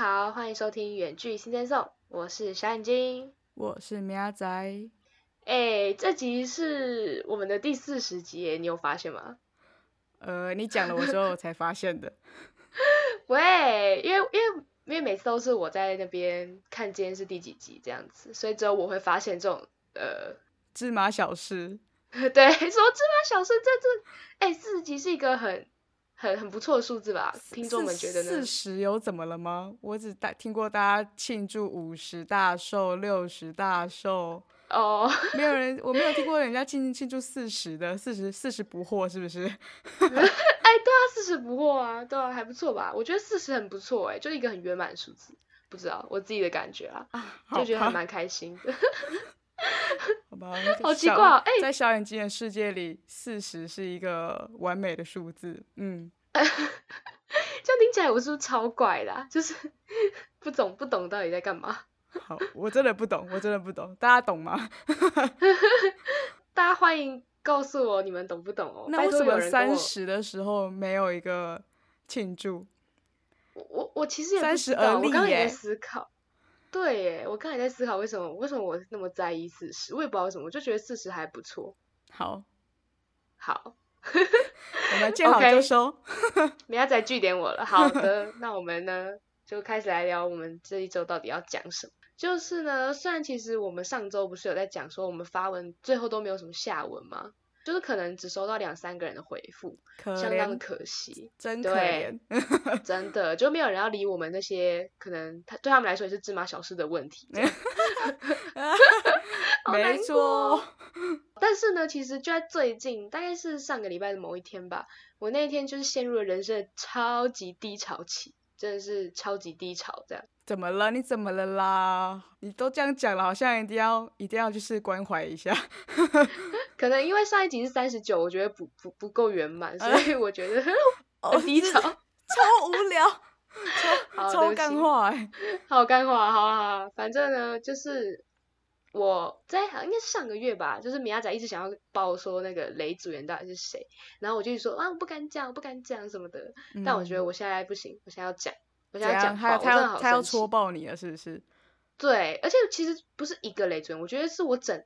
好，欢迎收听远距新天颂，我是小眼睛，我是喵仔。哎，这集是我们的第四十集，你有发现吗？呃，你讲了我之后才发现的。喂，因为因为因为每次都是我在那边看今天是第几集这样子，所以只有我会发现这种呃芝麻小事。对，说芝麻小事，这这哎四十集是一个很。很很不错的数字吧？听众们觉得呢？四十有怎么了吗？我只大听过大家庆祝五十大寿、六十大寿哦，没有人，我没有听过人家庆庆祝四十的，四十四十不惑是不是？哎，对啊，四十不惑啊，对啊，还不错吧？我觉得四十很不错，哎，就一个很圆满的数字，不知道我自己的感觉啊，就觉得还蛮开心的。好吧，好奇怪哦哎，在小眼睛的世界里，四十是一个完美的数字。嗯，这样听起来我是不是超怪的？就是不懂不懂到底在干嘛？好，我真的不懂，我真的不懂，大家懂吗？大家欢迎告诉我你们懂不懂哦。那为什么三十的时候没有一个庆祝？我我我其实也三十而立耶。我刚刚也在思考。对耶，我刚才在思考为什么为什么我那么在意四十，我也不知道为什么，我就觉得四十还不错。好，好，我们见好就收，不要再据点我了。好的，那我们呢就开始来聊我们这一周到底要讲什么。就是呢，虽然其实我们上周不是有在讲说我们发文最后都没有什么下文吗？就是可能只收到两三个人的回复，相当的可惜，真可怜，真的就没有人要理我们那些可能他对他们来说也是芝麻小事的问题。没错，但是呢，其实就在最近，大概是上个礼拜的某一天吧，我那一天就是陷入了人生的超级低潮期。真的是超级低潮，这样怎么了？你怎么了啦？你都这样讲了，好像一定要一定要就是关怀一下。可能因为上一集是三十九，我觉得不不不够圆满，所以我觉得 很低潮，超无聊，超超干话哎，好干话，好好，反正呢就是。我在应该是上个月吧，就是米亚仔一直想要报说那个雷组员到底是谁，然后我就说啊，我不敢讲，我不敢讲什么的。但我觉得我现在不行，我现在要讲，我现在要讲，他他他要戳爆你了，是不是？对，而且其实不是一个雷组员，我觉得是我整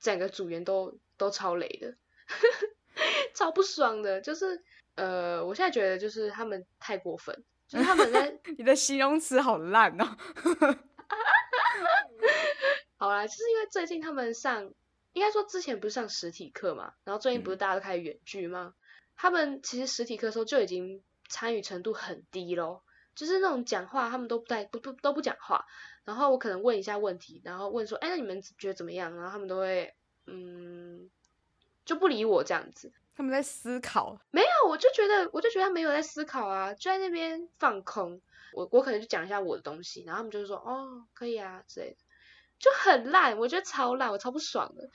整个组员都都超雷的，超不爽的。就是呃，我现在觉得就是他们太过分，就是他们在 你的形容词好烂哦。好啦，就是因为最近他们上，应该说之前不是上实体课嘛，然后最近不是大家都开始远距吗？他们其实实体课的时候就已经参与程度很低咯，就是那种讲话他们都不带不不都不讲话，然后我可能问一下问题，然后问说，哎，那你们觉得怎么样？然后他们都会嗯就不理我这样子。他们在思考？没有，我就觉得我就觉得他没有在思考啊，就在那边放空。我我可能就讲一下我的东西，然后他们就是说，哦，可以啊之类的。就很烂，我觉得超烂，我超不爽的。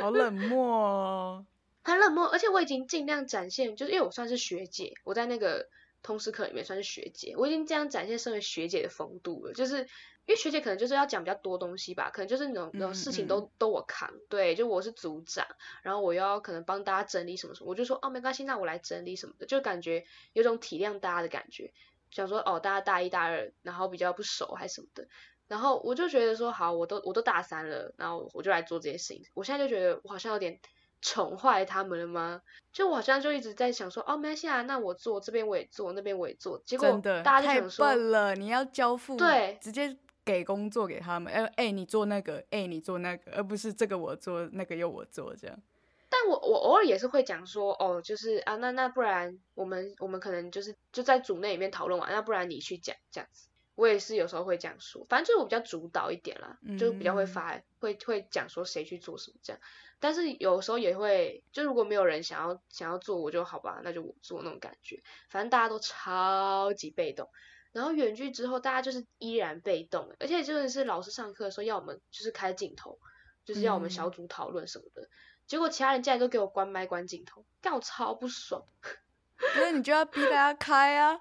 好冷漠，很冷漠，而且我已经尽量展现，就是因为我算是学姐，我在那个通识课里面算是学姐，我已经这样展现身为学姐的风度了。就是因为学姐可能就是要讲比较多东西吧，可能就是那种那种事情都都我扛，对，就我是组长，然后我要可能帮大家整理什么什么，我就说哦没关系，那我来整理什么的，就感觉有种体谅大家的感觉，想说哦大家大一大二，然后比较不熟还是什么的。然后我就觉得说好，我都我都大三了，然后我就来做这些事情。我现在就觉得我好像有点宠坏他们了吗？就我好像就一直在想说，哦，没关系啊，那我做这边我也做，那边我也做。结果大家就想说，太笨了，你要交付，对，直接给工作给他们。哎哎，你做那个，哎你做那个，而不是这个我做，那个又我做这样。但我我偶尔也是会讲说，哦，就是啊，那那不然我们我们可能就是就在组内里面讨论完，那不然你去讲这样子。我也是有时候会这样说，反正就是我比较主导一点啦，就比较会发，会会讲说谁去做什么这样。但是有时候也会，就如果没有人想要想要做，我就好吧，那就我做那种感觉。反正大家都超级被动，然后远距之后大家就是依然被动，而且真的是老师上课的时候要我们就是开镜头，就是要我们小组讨论什么的，结果其他人竟然都给我关麦关镜头，干我超不爽。所以你就要逼大家开啊。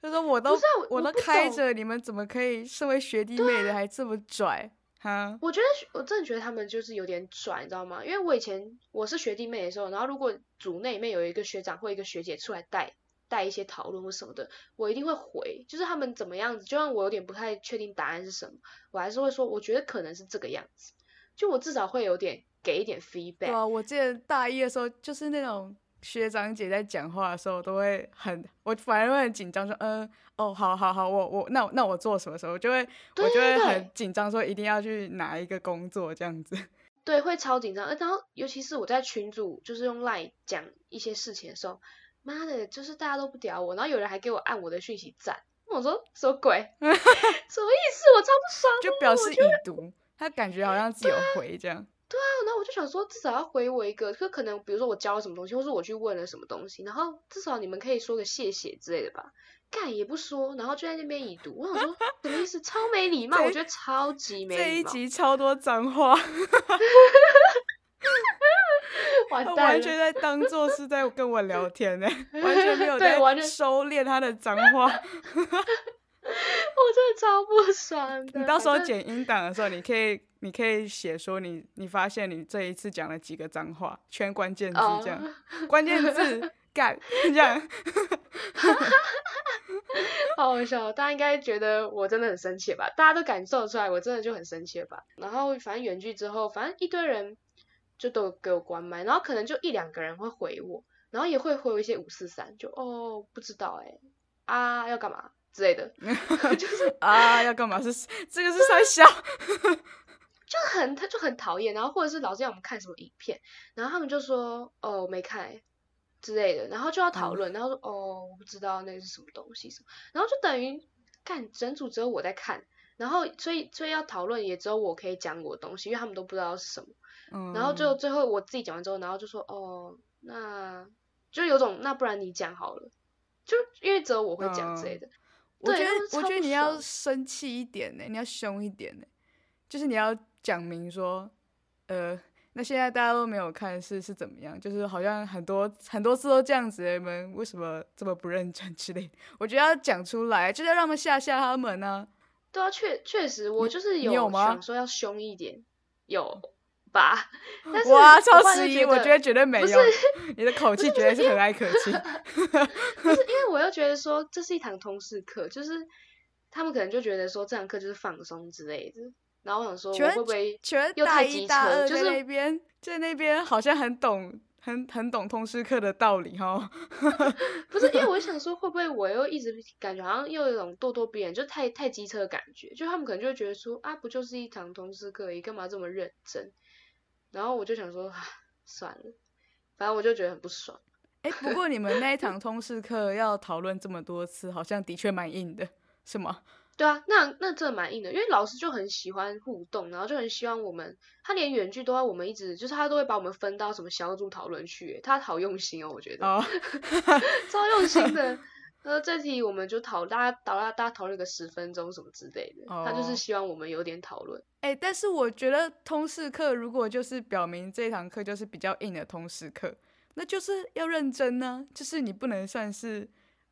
就说我都我都开着，你们怎么可以身为学弟妹的还这么拽？哈，我觉得我真的觉得他们就是有点拽，你知道吗？因为我以前我是学弟妹的时候，然后如果组内里面有一个学长或一个学姐出来带带一些讨论或什么的，我一定会回，就是他们怎么样子，就算我有点不太确定答案是什么，我还是会说，我觉得可能是这个样子，就我至少会有点给一点 feedback。对啊，我记得大一的时候，就是那种学长姐在讲话的时候，都会很，我反而会很紧张，说，嗯，哦，好好好，我我那那我做什么时候，就会我就会很紧张，说一定要去拿一个工作这样子。对，会超紧张，然后尤其是我在群组就是用 Line 讲一些事情的时候，妈的，就是大家都不屌我，然后有人还给我按我的讯息赞，我说什么鬼？什么意思？我超不爽。就表示已读，他感觉好像自己有回这样。对啊，然后我就想说，至少要回我一个，就可能比如说我教了什么东西，或是我去问了什么东西，然后至少你们可以说个谢谢之类的吧。干也不说，然后就在那边已读，我想说什么意思？超没礼貌，我觉得超级没礼貌。这一集超多脏话，完全在当做是在跟我聊天呢，完全没有在收敛他的脏话。我真的超不爽的。你到时候剪音档的时候，你可以你可以写说你你发现你这一次讲了几个脏话，圈关键字这样，关键字 干这样。好好笑，大家应该觉得我真的很生气吧？大家都感受出来，我真的就很生气吧？然后反正远距之后，反正一堆人就都给我关麦，然后可能就一两个人会回我，然后也会回我一些五四三，就哦不知道哎啊要干嘛之类的，就是啊要干嘛是这个是三小，就很他就很讨厌，然后或者是老师让我们看什么影片，然后他们就说哦没看。之类的，然后就要讨论，然后说哦，我不知道那是什么东西什么，然后就等于看整组只有我在看，然后所以所以要讨论也只有我可以讲我的东西，因为他们都不知道是什么，然后最后最后我自己讲完之后，然后就说哦，那就有种那不然你讲好了，就因为只有我会讲之类的，我觉得我觉得你要生气一点呢，你要凶一点呢，就是你要讲明说呃。那现在大家都没有看是是怎么样？就是好像很多很多次都这样子，你们为什么这么不认真之类？我觉得要讲出来，就是要让他们吓吓他们呢。对啊，确确实，我就是有想说要凶一点，有吧？哇，超十一，我觉得绝对没有。你的口气绝对是和蔼可亲。不是，因为我又觉得说这是一堂通识课，就是他们可能就觉得说这堂课就是放松之类的。然后我想说，我会不会又太机车？就是那边在那边好像很懂，很很懂通识课的道理哈。不是，因为我想说，会不会我又一直感觉好像又有一种咄咄逼人，就太太机车的感觉。就他们可能就会觉得说，啊，不就是一堂通识课，你干嘛这么认真？然后我就想说，算了，反正我就觉得很不爽。哎，不过你们那一堂通识课要讨论这么多次，好像的确蛮硬的，是吗？对啊，那那真的蛮硬的，因为老师就很喜欢互动，然后就很希望我们，他连远距都要我们一直，就是他都会把我们分到什么小组讨论去，他好用心哦，我觉得，超用心的。呃，这题我们就讨，大家大家大家讨论个十分钟什么之类的，他就是希望我们有点讨论。哎，但是我觉得通识课如果就是表明这堂课就是比较硬的通识课，那就是要认真呢，就是你不能算是。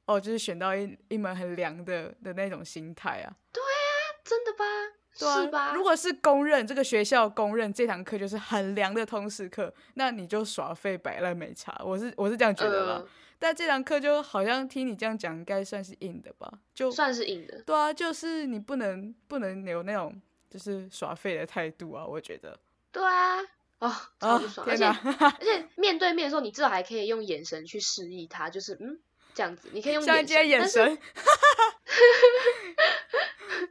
哦，就是选到一一门很凉的的那种心态啊。对啊，真的吧？是吧？如果是公认这个学校公认这堂课就是很凉的通识课，那你就耍废摆烂没差。我是我是这样觉得了。但这堂课就好像听你这样讲，应该算是硬的吧？就算是硬的。对啊，就是你不能不能有那种就是耍废的态度啊，我觉得。对啊，哦，超不爽。而且而且面对面的时候，你至少还可以用眼神去示意他，就是嗯。这样子，你可以用眼神。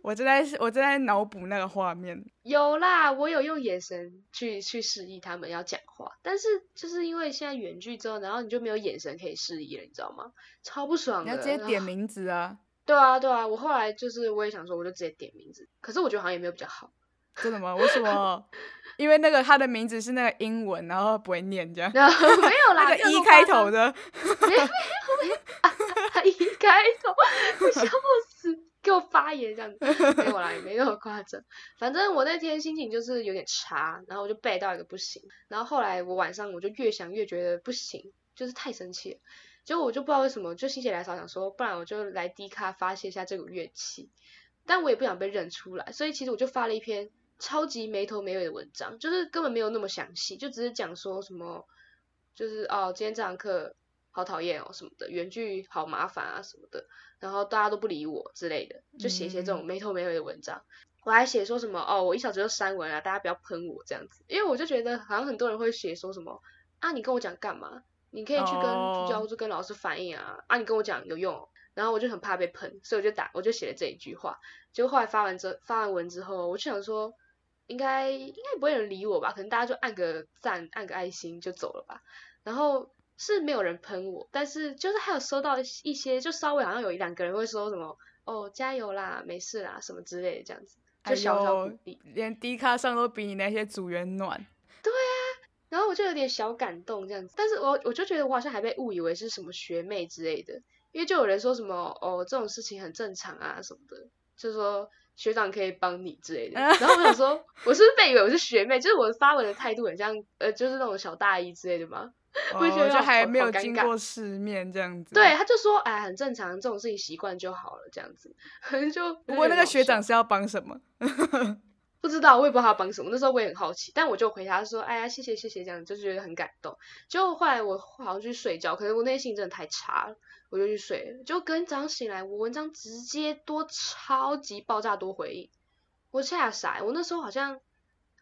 我正在我正在脑补那个画面。有啦，我有用眼神去去示意他们要讲话，但是就是因为现在远距之后，然后你就没有眼神可以示意了，你知道吗？超不爽的。你要直接点名字啊！对啊，对啊，我后来就是我也想说，我就直接点名字，可是我觉得好像也没有比较好。真的吗？为什么？因为那个他的名字是那个英文，然后不会念这样。没有啦，那个一开头的。没有没有，一开头，我笑死！给我发言这样子，没有啦，也没那么夸张。反正我那天心情就是有点差，然后我就背到一个不行。然后后来我晚上我就越想越觉得不行，就是太生气了。结果我就不知道为什么，就心血来潮想说，不然我就来低咖发泄一下这股怨气。但我也不想被认出来，所以其实我就发了一篇。超级没头没尾的文章，就是根本没有那么详细，就只是讲说什么，就是哦，今天这堂课好讨厌哦什么的，原句好麻烦啊什么的，然后大家都不理我之类的，就写一些这种没头没尾的文章。我还写说什么哦，我一小时就删文了，大家不要喷我这样子，因为我就觉得好像很多人会写说什么啊，你跟我讲干嘛？你可以去跟助教或者跟老师反映啊，啊，你跟我讲有用。然后我就很怕被喷，所以我就打，我就写了这一句话。结果后来发完之发完文之后，我就想说，应该应该不会有人理我吧？可能大家就按个赞，按个爱心就走了吧。然后是没有人喷我，但是就是还有收到一些，就稍微好像有一两个人会说什么哦，加油啦，没事啦，什么之类的这样子，就小小鼓励。连低卡上都比你那些组员暖。对啊，然后我就有点小感动这样子，但是我我就觉得我好像还被误以为是什么学妹之类的。因为就有人说什么哦，这种事情很正常啊什么的，就说学长可以帮你之类的。然后我想说，我是不是被以为我是学妹？就是我发文的态度很像呃，就是那种小大一之类的吗？我觉得就还没有经过世面这样子。对，他就说哎，很正常，这种事情习惯就好了这样子。就不过那个学长是要帮什么？不知道，我也不知道他帮什么。那时候我也很好奇，但我就回答说：“哎呀，谢谢谢谢，这样就觉得很感动。”就后来我好像去睡觉，可能我内心真的太差了，我就去睡了。就隔天早上醒来，我文章直接多超级爆炸多回应，我吓傻。我那时候好像。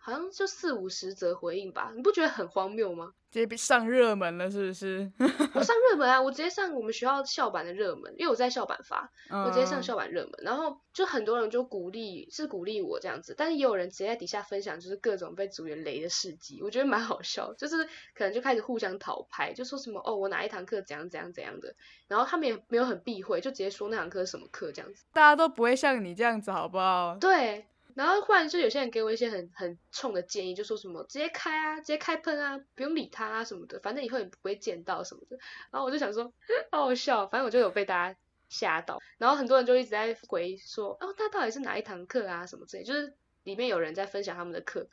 好像就四五十则回应吧，你不觉得很荒谬吗？直接上热门了，是不是？我上热门啊，我直接上我们学校校版的热门，因为我在校版发，我直接上校版热门，然后就很多人就鼓励，是鼓励我这样子，但是也有人直接在底下分享，就是各种被组员雷的事迹，我觉得蛮好笑，就是可能就开始互相讨拍，就说什么哦，我哪一堂课怎样怎样怎样的，然后他们也没有很避讳，就直接说那堂课是什么课这样子，大家都不会像你这样子，好不好？对。然后忽然就有些人给我一些很很冲的建议，就说什么直接开啊，直接开喷啊，不用理他啊什么的，反正以后也不会见到什么的。然后我就想说，好好笑，反正我就有被大家吓到。然后很多人就一直在回说，哦，他到底是哪一堂课啊什么之类，就是里面有人在分享他们的课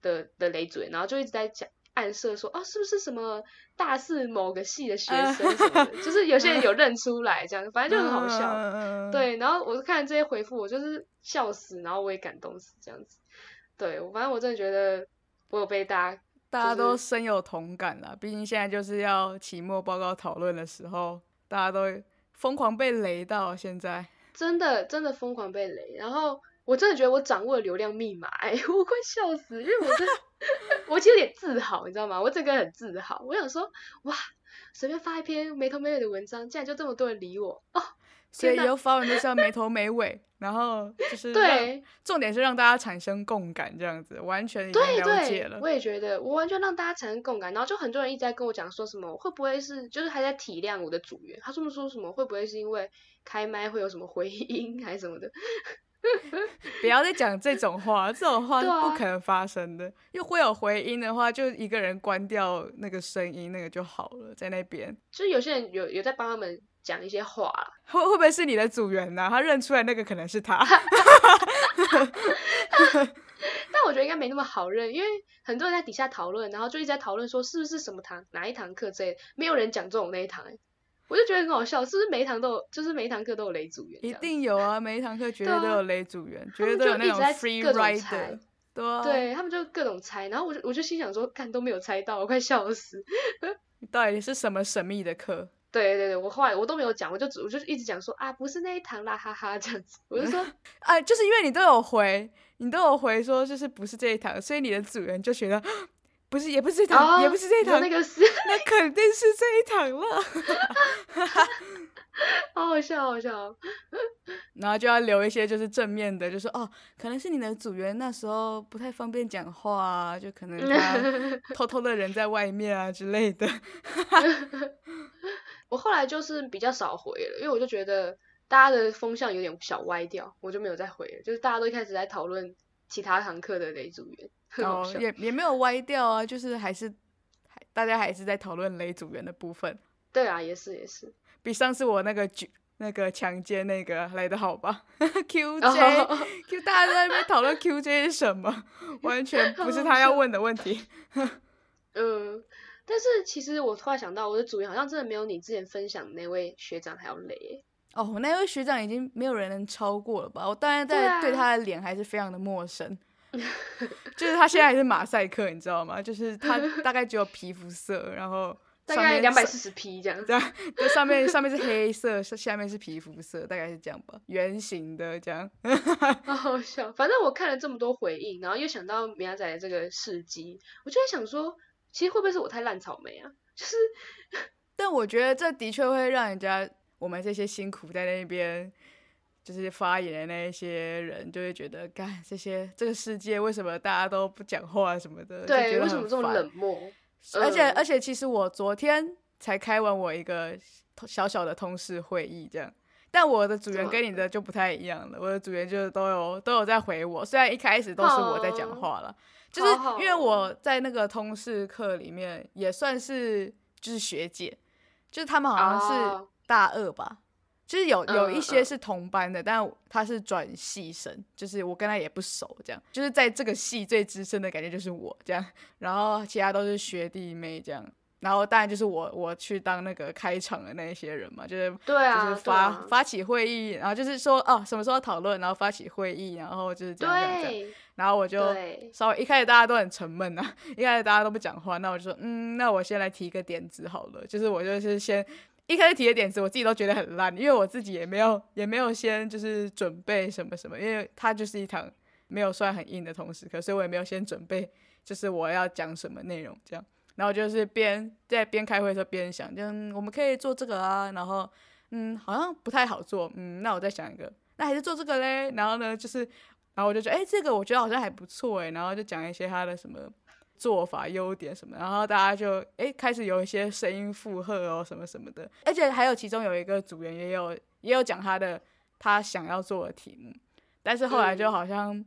的的雷嘴，然后就一直在讲。暗示说哦，是不是什么大四某个系的学生什么的？就是有些人有认出来这样，反正就很好笑。对，然后我就看这些回复，我就是笑死，然后我也感动死这样子。对，反正我真的觉得我有被大家大家都深有同感了。毕竟现在就是要期末报告讨论的时候，大家都疯狂被雷到。现在真的真的疯狂被雷，然后我真的觉得我掌握了流量密码，哎，我快笑死，因为我真。我其实有点自豪，你知道吗？我整个很自豪。我想说，哇，随便发一篇没头没尾的文章，竟然就这么多人理我哦！所以以后发文就是要没头没尾，然后就是对，重点是让大家产生共感，这样子完全已经了解了。我也觉得，我完全让大家产生共感，然后就很多人一直在跟我讲说什么，会不会是就是还在体谅我的组员？他这么说什么，会不会是因为开麦会有什么回音 还是什么的？不要再讲这种话，这种话是不可能发生的。又会有回音的话，就一个人关掉那个声音，那个就好了。在那边，就是有些人有有在帮他们讲一些话，会会不会是你的组员呢？他认出来那个可能是他。但我觉得应该没那么好认，因为很多人在底下讨论，然后就一直在讨论说是不是什么堂哪一堂课之类，没有人讲这种那一堂。我就觉得很好笑，是不是每一堂都有，就是每一堂课都有雷组员？一定有啊，每一堂课绝对都有雷组员，绝对都有那种 free rider。对，对他们就各种猜，然后我就我就心想说，看都没有猜到，我快笑死。到底是什么神秘的课？对对对，我后来我都没有讲，我就我就一直讲说啊，不是那一堂啦，哈哈这样子。我就说，啊，就是因为你都有回，你都有回说就是不是这一堂，所以你的组员就觉得。不是，也不是这堂，也不是这堂，那个是，那肯定是这一堂了，好好笑，好笑。然后就要留一些就是正面的，就说哦，可能是你的组员那时候不太方便讲话啊，就可能他 偷偷的人在外面啊之类的。我后来就是比较少回了，因为我就觉得大家的风向有点小歪掉，我就没有再回了。就是大家都一开始在讨论其他堂课的雷组员。哦，也也没有歪掉啊，就是还是，大家还是在讨论雷组员的部分。对啊，也是也是，比上次我那个举那个强奸那个来的好吧？QJ，Q 大家都在那边讨论 QJ 是什么，完全不是他要问的问题。嗯，但是其实我突然想到，我的组员好像真的没有你之前分享的那位学长还要雷。哦，那位学长已经没有人能超过了吧？我当然在对他的脸还是非常的陌生。就是他现在还是马赛克，你知道吗？就是他 大概只有皮肤色，然后大概两百四十 P 这样，对，上面上面是黑色，下面是皮肤色，大概是这样吧，圆形的这样。好好笑，反正我看了这么多回应，然后又想到米亚仔的这个事迹，我就在想说，其实会不会是我太烂草莓啊？就是，但我觉得这的确会让人家我们这些辛苦在那边就是发言的那一些人，就会觉得，干这些这个世界为什么大家都不讲话什么的？对，为什么这么冷漠？而且而且，其实我昨天才开完我一个小小的通事会议，这样。但我的组员跟你的就不太一样了，我的组员就是都有都有在回我，虽然一开始都是我在讲话了，就是因为我在那个通识课里面也算是就是学姐，就是他们好像是大二吧。就是有有一些是同班的，但他是转系生，就是我跟他也不熟，这样，就是在这个系最资深的感觉就是我这样，然后其他都是学弟妹这样，然后当然就是我我去当那个开场的那些人嘛，就是对啊，就是发发起会议，然后就是说哦什么时候讨论，然后发起会议，然后就是这样这样，然后我就稍微一开始大家都很沉闷啊，一开始大家都不讲话，那我就说嗯，那我先来提个点子好了，就是我就是先。一开始提的点子，我自己都觉得很烂，因为我自己也没有也没有先就是准备什么什么，因为它就是一堂没有算很硬的同时课，所以我也没有先准备，就是我要讲什么内容这样。然后就是边在边开会的时候边想，就我们可以做这个啊，然后嗯好像不太好做，嗯那我再想一个，那还是做这个嘞。然后呢就是，然后我就觉得哎这个我觉得好像还不错哎，然后就讲一些他的什么。做法优点什么，然后大家就哎开始有一些声音附和哦什么什么的，而且还有其中有一个组员也有也有讲他的他想要做的题目，但是后来就好像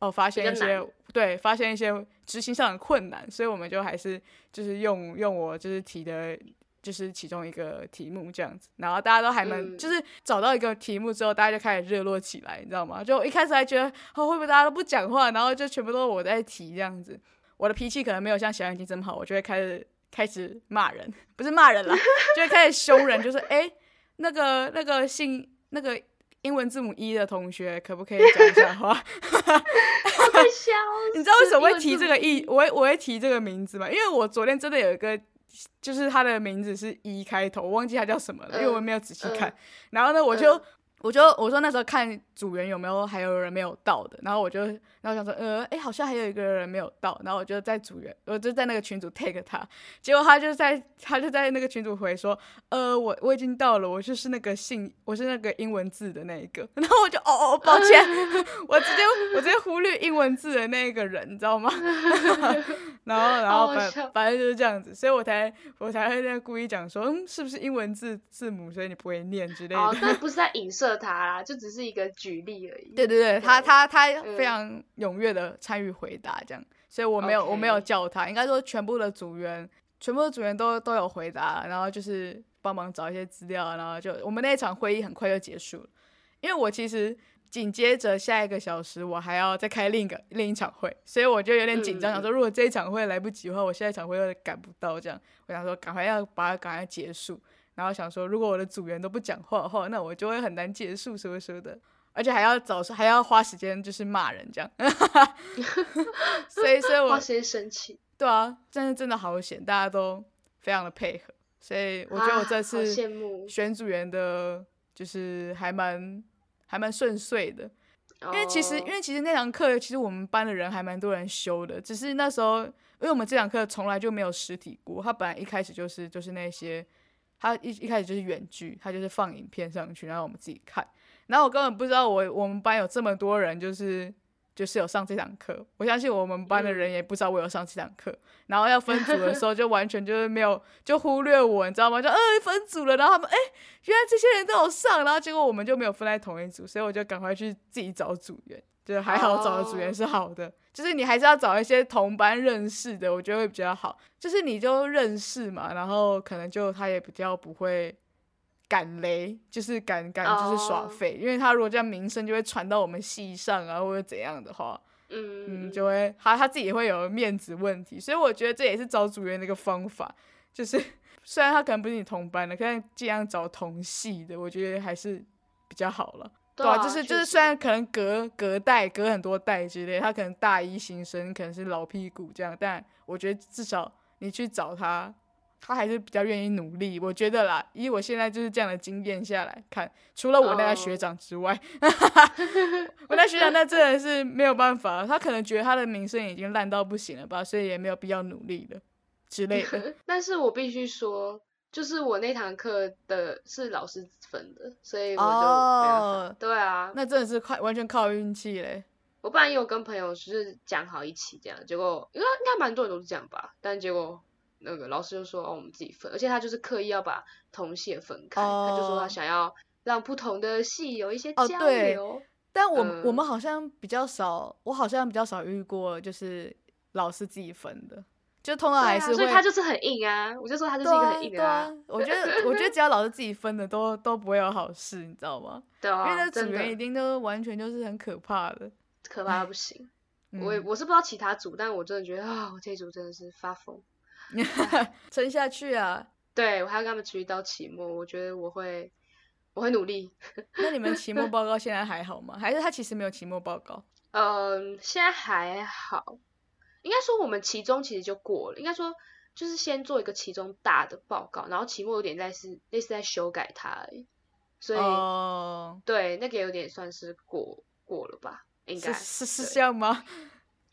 哦发现一些对发现一些执行上的困难，所以我们就还是就是用用我就是提的就是其中一个题目这样子，然后大家都还蛮就是找到一个题目之后，大家就开始热络起来，你知道吗？就一开始还觉得哦会不会大家都不讲话，然后就全部都是我在提这样子。我的脾气可能没有像小眼睛这么好，我就会开始开始骂人，不是骂人了，就会开始凶人，就是哎，那个那个姓那个英文字母一的同学，可不可以讲一下话？笑 你知道为什么会提这个 E？我会我会提这个名字吗？因为我昨天真的有一个，就是他的名字是 E 开头，我忘记他叫什么了，因为我没有仔细看。然后呢，我就。我就我说那时候看组员有没有还有人没有到的，然后我就然后想说呃哎好像还有一个人没有到，然后我就在组员我就在那个群组 take 他，结果他就在他就在那个群组回说呃我我已经到了，我就是那个姓我是那个英文字的那一个，然后我就哦哦抱歉，我直接我直接忽略英文字的那一个人，你知道吗？然后然后反反正就是这样子，所以我才我才会在故意讲说嗯是不是英文字字母，所以你不会念之类的。哦，但不是在影射。他啦，就只是一个举例而已。对对对，他他他非常踊跃的参与回答，这样，所以我没有我没有叫他，应该说全部的组员，全部的组员都都有回答，然后就是帮忙找一些资料，然后就我们那一场会议很快就结束了，因为我其实紧接着下一个小时我还要再开另一个另一场会，所以我就有点紧张，想说如果这一场会来不及的话，我下一场会又赶不到，这样，我想说赶快要把它赶快结束。然后想说，如果我的组员都不讲话的话，那我就会很难结束什么什么的，而且还要早还要花时间就是骂人这样，所以所以我先生气。对啊，真的真的好险，大家都非常的配合，所以我觉得我这次选组员的，就是还蛮还蛮顺遂的，因为其实因为其实那堂课其实我们班的人还蛮多人修的，只是那时候因为我们这堂课从来就没有实体过，他本来一开始就是就是那些。他一一开始就是远距，他就是放影片上去，然后我们自己看。然后我根本不知道我我们班有这么多人，就是就是有上这堂课。我相信我们班的人也不知道我有上这堂课。然后要分组的时候，就完全就是没有，就忽略我，你知道吗？就呃分组了，然后他们哎，原来这些人都有上，然后结果我们就没有分在同一组，所以我就赶快去自己找组员。就还好找的组员是好的，就是你还是要找一些同班认识的，我觉得会比较好。就是你就认识嘛，然后可能就他也比较不会赶雷，就是赶赶就是耍废，因为他如果这样名声就会传到我们系上啊，或者怎样的话，嗯嗯，就会他他自己也会有面子问题。所以我觉得这也是找组员的一个方法，就是 虽然他可能不是你同班的，但是尽量找同系的，我觉得还是比较好了。对啊，就是就是，虽然可能隔隔代隔很多代之类，他可能大一新生可能是老屁股这样，但我觉得至少你去找他，他还是比较愿意努力。我觉得啦，以我现在就是这样的经验下来看，除了我那个学长之外，我那学长那真的是没有办法，他可能觉得他的名声已经烂到不行了吧，所以也没有必要努力了之类的。但是我必须说。就是我那堂课的是老师分的，所以我就哦，对啊，那真的是靠完全靠运气嘞。我本来有跟朋友就是讲好一起这样，结果应该应该蛮多人都是这样吧，但结果那个老师就说哦我们自己分，而且他就是刻意要把同系分开，他就说他想要让不同的系有一些交流。但我我们好像比较少，我好像比较少遇过就是老师自己分的。就通常还是，所以他就是很硬啊！我就说他就是一个很硬的啊。我觉得，我觉得只要老师自己分的，都都不会有好事，你知道吗？对啊，因为那组员一定都完全就是很可怕的，可怕不行。我我是不知道其他组，但我真的觉得啊，我这组真的是发疯，撑下去啊！对我还要跟他们持续到期末，我觉得我会我会努力。那你们期末报 告现在还好吗？还是他其实没有期末报告？嗯，现在还好。应该说我们期中其实就过了，应该说就是先做一个期中大的报告，然后期末有点在是类似在修改它而已，所以对那个有点算是过过了吧，应该是是这样吗？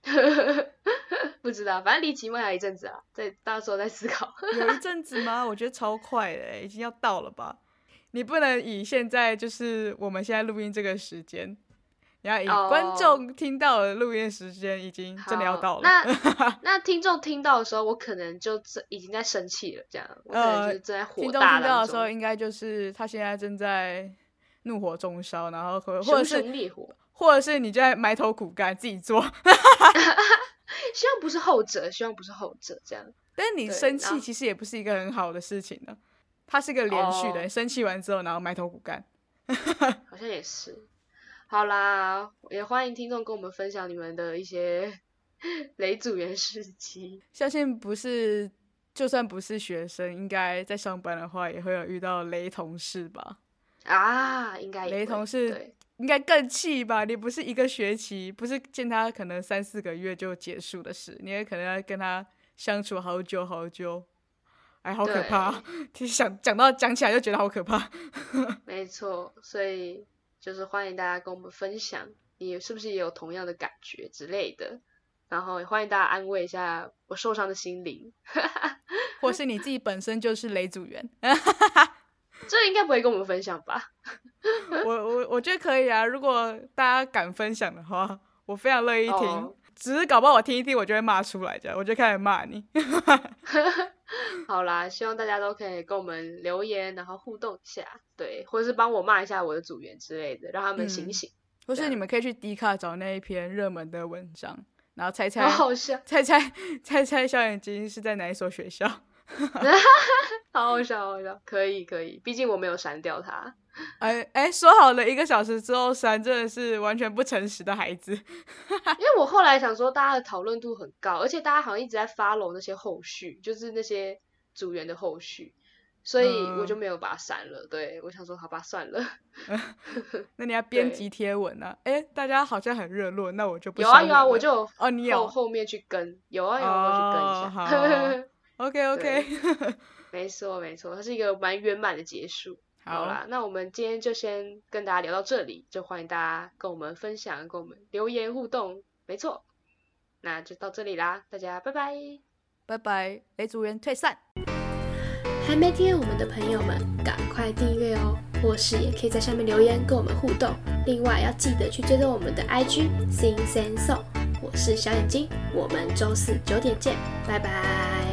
不知道，反正离期末还有一阵子啊，再到时候再思考。有一阵子吗？我觉得超快的，已经要到了吧？你不能以现在就是我们现在录音这个时间。要以观众听到的录音时间已经真的要到了。那那听众听到的时候，我可能就已经在生气了，这样。呃，正在火大听众听到的时候，应该就是他现在正在怒火中烧，然后或或者是烈火，或者是你就在埋头苦干自己做。希望不是后者，希望不是后者这样。但是你生气其实也不是一个很好的事情呢。它是个连续的，生气完之后，然后埋头苦干。好像也是。好啦，也欢迎听众跟我们分享你们的一些 雷组员事迹。相信不是，就算不是学生，应该在上班的话，也会有遇到雷同事吧？啊，应该雷同事应该更气吧？你不是一个学期，不是见他可能三四个月就结束的事，你也可能要跟他相处好久好久。哎，好可怕！想讲到讲起来就觉得好可怕。没错，所以。就是欢迎大家跟我们分享，你是不是也有同样的感觉之类的？然后也欢迎大家安慰一下我受伤的心灵，或是你自己本身就是雷组员，这应该不会跟我们分享吧？我我我觉得可以啊，如果大家敢分享的话，我非常乐意听。只是搞不好我听一听，我就会骂出来，这样我就开始骂你。好啦，希望大家都可以跟我们留言，然后互动一下，对，或者是帮我骂一下我的组员之类的，让他们醒醒。或是你们可以去 D 卡找那一篇热门的文章，然后猜 猜，好好笑，猜猜猜猜小眼睛是在哪一所学校？好好笑，好好笑，可以可以，毕竟我没有删掉它。哎哎，说好了一个小时之后删，真的是完全不诚实的孩子。因为我后来想说，大家的讨论度很高，而且大家好像一直在 follow 那些后续，就是那些组员的后续，所以我就没有把它删了。对我想说，好吧，算了。那你要编辑贴文啊？哎，大家好像很热络，那我就不有啊有啊，我就哦，你有后面去跟有啊有，我去跟一下。OK OK，没错没错，它是一个蛮圆满的结束。好啦，那我们今天就先跟大家聊到这里，就欢迎大家跟我们分享，跟我们留言互动。没错，那就到这里啦，大家拜拜，拜拜，雷组员退散。还没订阅我们的朋友们，赶快订阅哦，或是也可以在下面留言跟我们互动。另外要记得去追踪我们的 IG Sing Sing Song，我是小眼睛，我们周四九点见，拜拜。